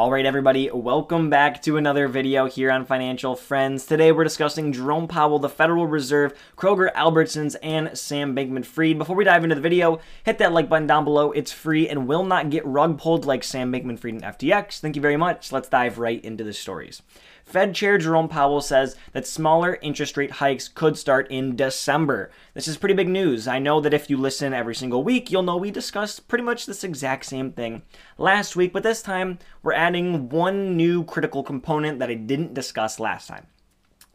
All right, everybody, welcome back to another video here on Financial Friends. Today we're discussing Jerome Powell, the Federal Reserve, Kroger Albertsons, and Sam Bankman Fried. Before we dive into the video, hit that like button down below. It's free and will not get rug pulled like Sam Bankman Fried and FTX. Thank you very much. Let's dive right into the stories. Fed Chair Jerome Powell says that smaller interest rate hikes could start in December. This is pretty big news. I know that if you listen every single week, you'll know we discussed pretty much this exact same thing last week, but this time we're adding one new critical component that I didn't discuss last time.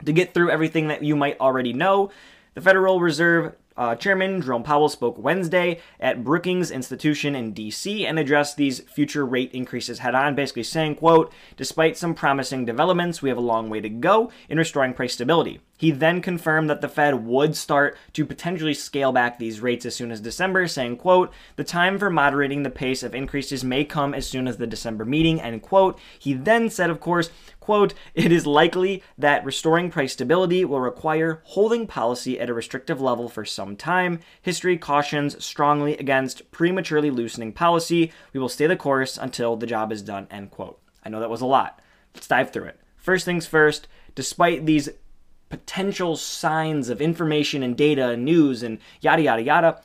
To get through everything that you might already know, the Federal Reserve uh, Chairman Jerome Powell spoke Wednesday at Brookings Institution in D.C. and addressed these future rate increases head on, basically saying, quote, despite some promising developments, we have a long way to go in restoring price stability. He then confirmed that the Fed would start to potentially scale back these rates as soon as December, saying, quote, the time for moderating the pace of increases may come as soon as the December meeting, end quote. He then said, of course, quote, it is likely that restoring price stability will require holding policy at a restrictive level for some time. History cautions strongly against prematurely loosening policy. We will stay the course until the job is done, end quote. I know that was a lot. Let's dive through it. First things first, despite these potential signs of information and data and news and yada, yada, yada,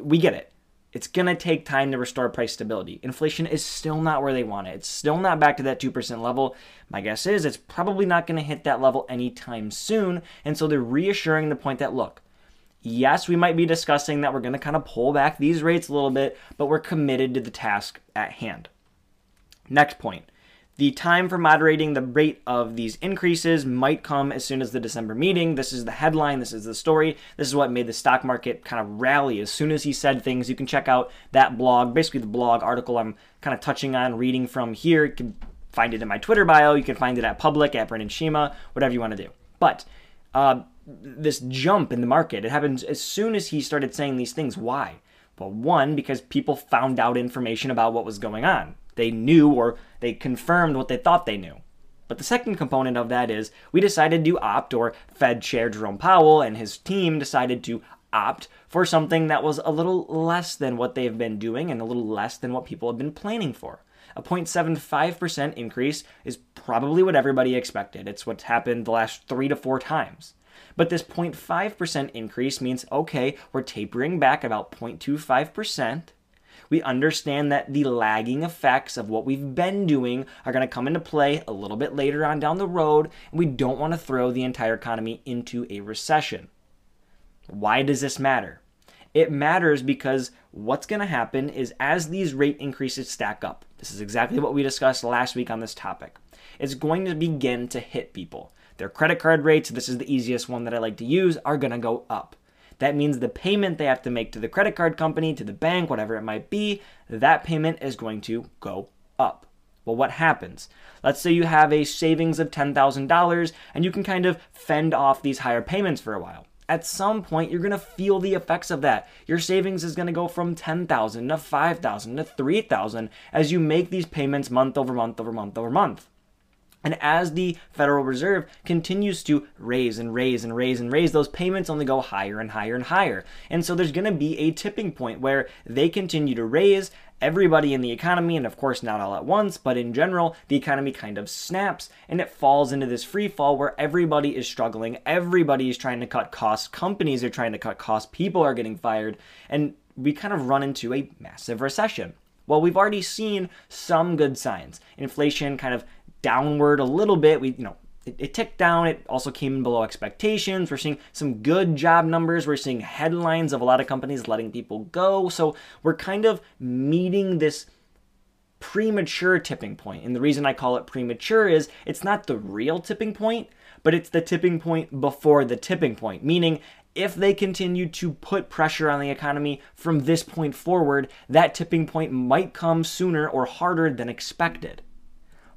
we get it. It's going to take time to restore price stability. Inflation is still not where they want it. It's still not back to that 2% level. My guess is it's probably not going to hit that level anytime soon. And so they're reassuring the point that, look, yes, we might be discussing that we're going to kind of pull back these rates a little bit, but we're committed to the task at hand. Next point the time for moderating the rate of these increases might come as soon as the December meeting. This is the headline, this is the story. This is what made the stock market kind of rally as soon as he said things. You can check out that blog, basically the blog article I'm kind of touching on, reading from here. You can find it in my Twitter bio. You can find it at public, at Brendan Shima, whatever you want to do. But uh, this jump in the market, it happens as soon as he started saying these things. Why? Well, one, because people found out information about what was going on they knew or they confirmed what they thought they knew. But the second component of that is we decided to opt, or Fed Chair Jerome Powell and his team decided to opt for something that was a little less than what they've been doing and a little less than what people have been planning for. A 0.75% increase is probably what everybody expected. It's what's happened the last three to four times. But this 0.5% increase means okay, we're tapering back about 0.25% we understand that the lagging effects of what we've been doing are going to come into play a little bit later on down the road, and we don't want to throw the entire economy into a recession. Why does this matter? It matters because what's going to happen is as these rate increases stack up, this is exactly what we discussed last week on this topic, it's going to begin to hit people. Their credit card rates, this is the easiest one that I like to use, are going to go up. That means the payment they have to make to the credit card company, to the bank, whatever it might be, that payment is going to go up. Well, what happens? Let's say you have a savings of $10,000 and you can kind of fend off these higher payments for a while. At some point, you're going to feel the effects of that. Your savings is going to go from 10,000 to 5,000 to 3,000 as you make these payments month over month over month over month. And as the Federal Reserve continues to raise and raise and raise and raise, those payments only go higher and higher and higher. And so there's going to be a tipping point where they continue to raise. Everybody in the economy, and of course not all at once, but in general, the economy kind of snaps and it falls into this free fall where everybody is struggling. Everybody is trying to cut costs. Companies are trying to cut costs. People are getting fired. And we kind of run into a massive recession. Well, we've already seen some good signs. Inflation kind of downward a little bit. We, you know, it, it, ticked down. It also came in below expectations. We're seeing some good job numbers. We're seeing headlines of a lot of companies letting people go. So we're kind of meeting this premature tipping point. And the reason I call it premature is it's not the real tipping point, but it's the tipping point before the tipping point, meaning if they continue to put pressure on the economy from this point forward, that tipping point might come sooner or harder than expected.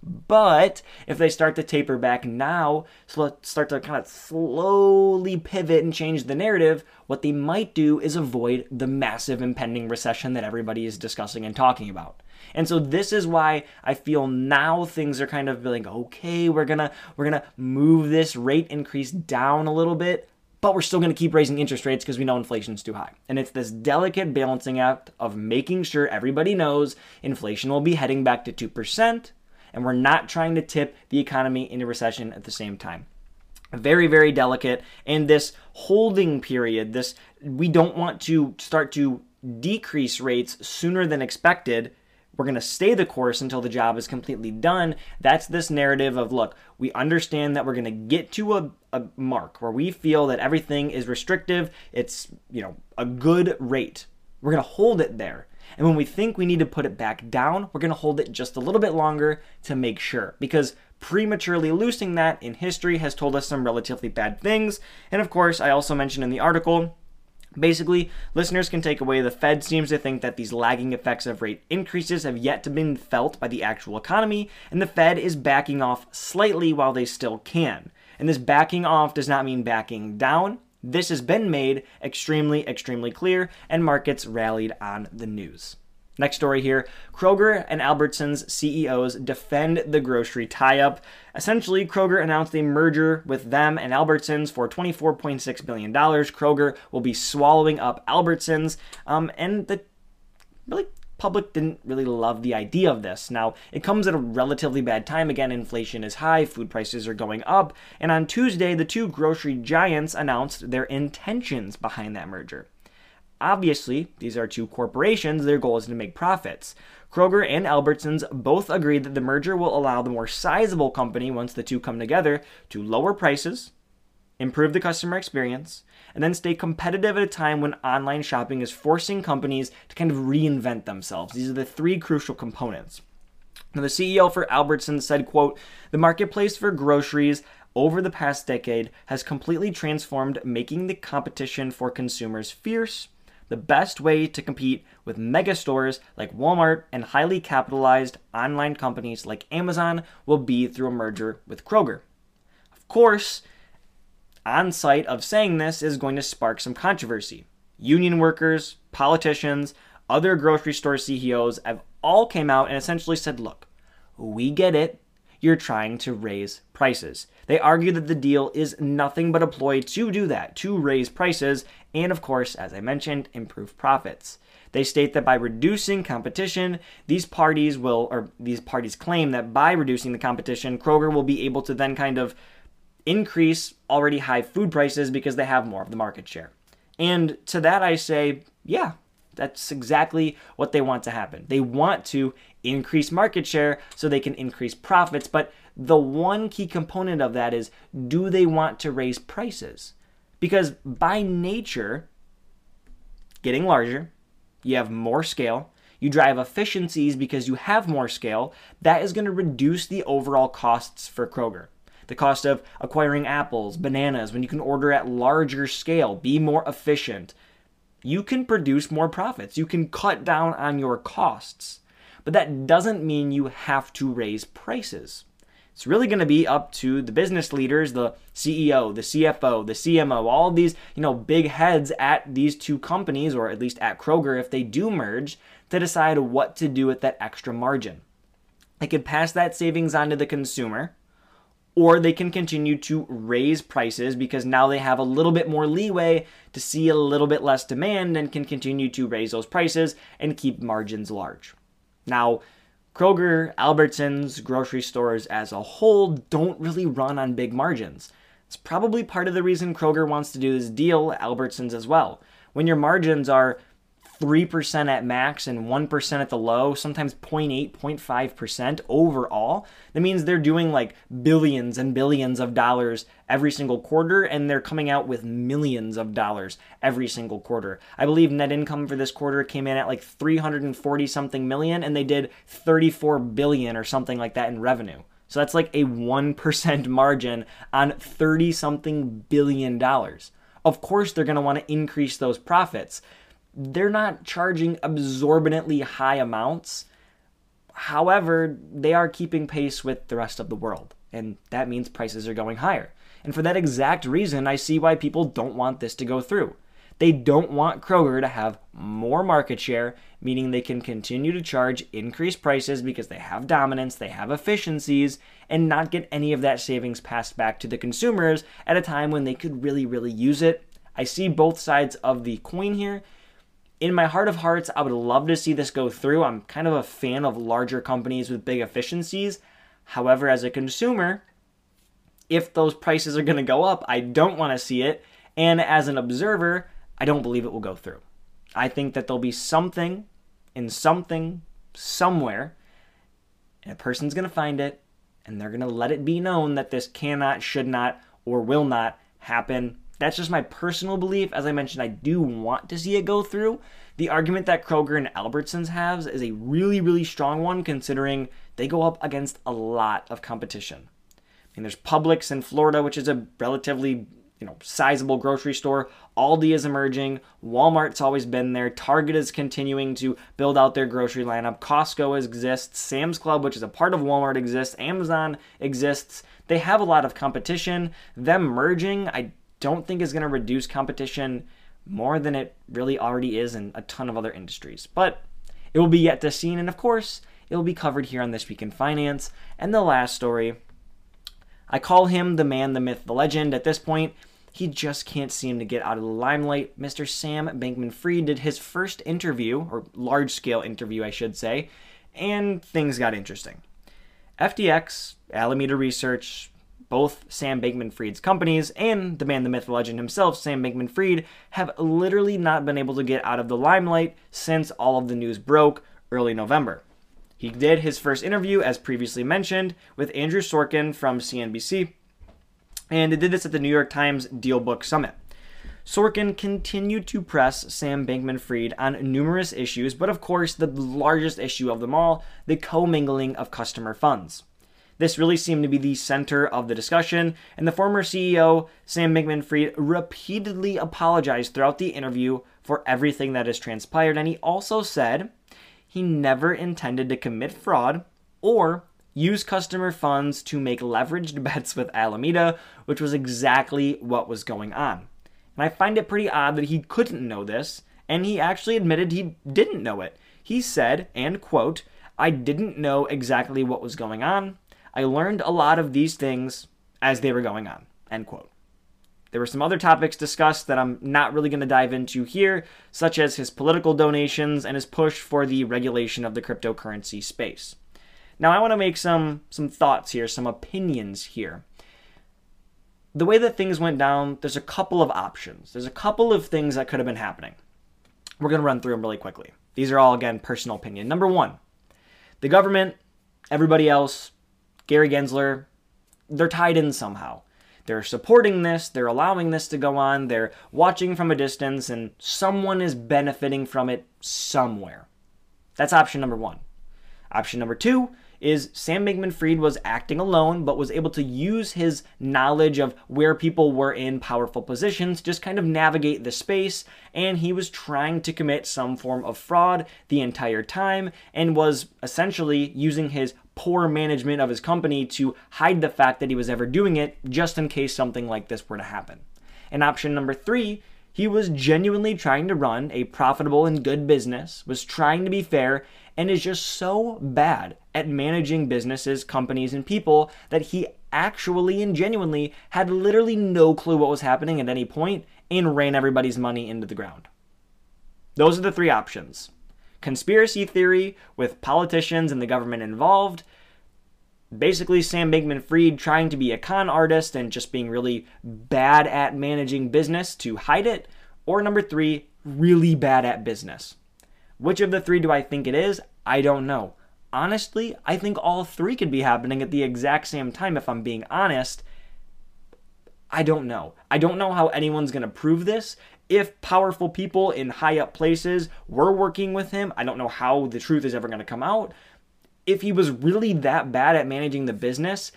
But if they start to taper back now, start to kind of slowly pivot and change the narrative, what they might do is avoid the massive impending recession that everybody is discussing and talking about. And so this is why I feel now things are kind of like, okay, we're gonna we're gonna move this rate increase down a little bit, but we're still going to keep raising interest rates because we know inflation's too high. And it's this delicate balancing act of making sure everybody knows inflation will be heading back to 2%, and we're not trying to tip the economy into recession at the same time very very delicate and this holding period this we don't want to start to decrease rates sooner than expected we're going to stay the course until the job is completely done. That's this narrative of look, we understand that we're going to get to a, a mark where we feel that everything is restrictive, it's, you know, a good rate. We're going to hold it there. And when we think we need to put it back down, we're going to hold it just a little bit longer to make sure because prematurely loosening that in history has told us some relatively bad things. And of course, I also mentioned in the article Basically, listeners can take away the Fed seems to think that these lagging effects of rate increases have yet to be felt by the actual economy, and the Fed is backing off slightly while they still can. And this backing off does not mean backing down. This has been made extremely, extremely clear, and markets rallied on the news. Next story here Kroger and Albertsons CEOs defend the grocery tie up. Essentially, Kroger announced a merger with them and Albertsons for $24.6 billion. Kroger will be swallowing up Albertsons, um, and the really public didn't really love the idea of this. Now, it comes at a relatively bad time. Again, inflation is high, food prices are going up, and on Tuesday, the two grocery giants announced their intentions behind that merger. Obviously, these are two corporations, their goal is to make profits. Kroger and Albertsons both agreed that the merger will allow the more sizable company, once the two come together, to lower prices, improve the customer experience, and then stay competitive at a time when online shopping is forcing companies to kind of reinvent themselves. These are the three crucial components. Now, the CEO for Albertson said, quote, the marketplace for groceries over the past decade has completely transformed, making the competition for consumers fierce, the best way to compete with mega stores like Walmart and highly capitalized online companies like Amazon will be through a merger with Kroger. Of course, on site of saying this is going to spark some controversy. Union workers, politicians, other grocery store CEOs have all came out and essentially said, "Look, we get it you're trying to raise prices. They argue that the deal is nothing but a ploy to do that, to raise prices, and of course, as I mentioned, improve profits. They state that by reducing competition, these parties will, or these parties claim that by reducing the competition, Kroger will be able to then kind of increase already high food prices because they have more of the market share. And to that I say, yeah, that's exactly what they want to happen. They want to increase market share so they can increase profits. But the one key component of that is do they want to raise prices? Because by nature, getting larger, you have more scale, you drive efficiencies because you have more scale, that is going to reduce the overall costs for Kroger. The cost of acquiring apples, bananas, when you can order at larger scale, be more efficient, you can produce more profits. You can cut down on your costs. But that doesn't mean you have to raise prices. It's really going to be up to the business leaders, the CEO, the CFO, the CMO, all these, you know, big heads at these two companies or at least at Kroger if they do merge to decide what to do with that extra margin. They could pass that savings on to the consumer or they can continue to raise prices because now they have a little bit more leeway to see a little bit less demand and can continue to raise those prices and keep margins large. Now, Kroger, Albertsons, grocery stores as a whole don't really run on big margins. It's probably part of the reason Kroger wants to do this deal, Albertsons as well. When your margins are 3% at max and 1% at the low, sometimes 0.8, 0.5% overall. That means they're doing like billions and billions of dollars every single quarter, and they're coming out with millions of dollars every single quarter. I believe net income for this quarter came in at like 340 something million, and they did 34 billion or something like that in revenue. So that's like a 1% margin on 30 something billion dollars. Of course, they're going to want to increase those profits they're not charging exorbitantly high amounts. However, they are keeping pace with the rest of the world, and that means prices are going higher. And for that exact reason, I see why people don't want this to go through. They don't want Kroger to have more market share, meaning they can continue to charge increased prices because they have dominance, they have efficiencies, and not get any of that savings passed back to the consumers at a time when they could really, really use it. I see both sides of the coin here, in my heart of hearts, I would love to see this go through. I'm kind of a fan of larger companies with big efficiencies. However, as a consumer, if those prices are going to go up, I don't want to see it. And as an observer, I don't believe it will go through. I think that there'll be something in something somewhere, and a person's going to find it, and they're going to let it be known that this cannot, should not, or will not happen. That's just my personal belief. As I mentioned, I do want to see it go through. The argument that Kroger and Albertsons has is a really, really strong one considering they go up against a lot of competition. I mean, there's Publix in Florida, which is a relatively you know sizable grocery store. Aldi is emerging. Walmart's always been there. Target is continuing to build out their grocery lineup. Costco exists. Sam's Club, which is a part of Walmart, exists. Amazon exists. They have a lot of competition. Them merging, I don't think is going to reduce competition more than it really already is in a ton of other industries. But it will be yet to seen, and of course, it will be covered here on This Week in Finance. And the last story I call him the man, the myth, the legend. At this point, he just can't seem to get out of the limelight. Mr. Sam Bankman Fried did his first interview, or large scale interview, I should say, and things got interesting. FTX, Alameda Research, both Sam Bankman Fried's companies and the man, the myth, the legend himself, Sam Bankman Fried, have literally not been able to get out of the limelight since all of the news broke early November. He did his first interview, as previously mentioned, with Andrew Sorkin from CNBC, and it did this at the New York Times DealBook Summit. Sorkin continued to press Sam Bankman Fried on numerous issues, but of course, the largest issue of them all the commingling of customer funds. This really seemed to be the center of the discussion, and the former CEO, Sam Bankman Fried, repeatedly apologized throughout the interview for everything that has transpired, and he also said he never intended to commit fraud or use customer funds to make leveraged bets with Alameda, which was exactly what was going on. And I find it pretty odd that he couldn't know this, and he actually admitted he didn't know it. He said, and quote, I didn't know exactly what was going on. I learned a lot of these things as they were going on, end quote. There were some other topics discussed that I'm not really going to dive into here, such as his political donations and his push for the regulation of the cryptocurrency space. Now, I want to make some some thoughts here, some opinions here. The way that things went down, there's a couple of options. There's a couple of things that could have been happening. We're going to run through them really quickly. These are all again personal opinion. Number 1, the government, everybody else, Gary Gensler, they're tied in somehow. They're supporting this, they're allowing this to go on, they're watching from a distance, and someone is benefiting from it somewhere. That's option number one. Option number two is Sam Bankman Fried was acting alone, but was able to use his knowledge of where people were in powerful positions, just kind of navigate the space, and he was trying to commit some form of fraud the entire time, and was essentially using his poor management of his company to hide the fact that he was ever doing it, just in case something like this were to happen. And option number three he was genuinely trying to run a profitable and good business, was trying to be fair, and is just so bad at managing businesses, companies, and people that he actually and genuinely had literally no clue what was happening at any point and ran everybody's money into the ground. Those are the three options conspiracy theory with politicians and the government involved. Basically, Sam Bankman Fried trying to be a con artist and just being really bad at managing business to hide it. Or number three, really bad at business. Which of the three do I think it is? I don't know. Honestly, I think all three could be happening at the exact same time, if I'm being honest. I don't know. I don't know how anyone's going to prove this if powerful people in high up places were working with him, I don't know how the truth is ever going to come out. If he was really that bad at managing the business,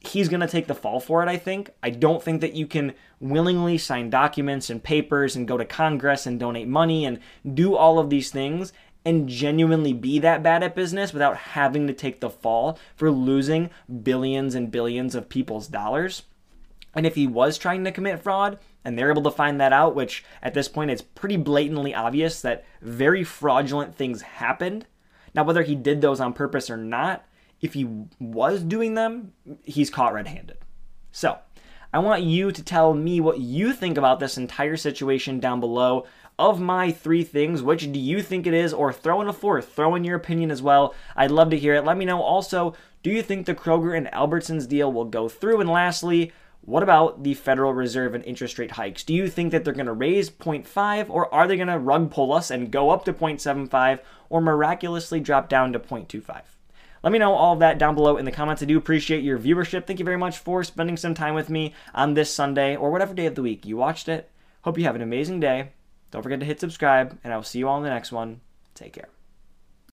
he's going to take the fall for it, I think. I don't think that you can willingly sign documents and papers and go to Congress and donate money and do all of these things and genuinely be that bad at business without having to take the fall for losing billions and billions of people's dollars. And if he was trying to commit fraud, and they're able to find that out, which at this point it's pretty blatantly obvious that very fraudulent things happened. Now, whether he did those on purpose or not, if he was doing them, he's caught red handed. So, I want you to tell me what you think about this entire situation down below. Of my three things, which do you think it is? Or throw in a fourth, throw in your opinion as well. I'd love to hear it. Let me know also Do you think the Kroger and Albertsons deal will go through? And lastly, what about the Federal Reserve and interest rate hikes? Do you think that they're going to raise 0.5 or are they going to rug pull us and go up to 0.75 or miraculously drop down to 0.25? Let me know all of that down below in the comments. I do appreciate your viewership. Thank you very much for spending some time with me on this Sunday or whatever day of the week you watched it. Hope you have an amazing day. Don't forget to hit subscribe, and I will see you all in the next one. Take care.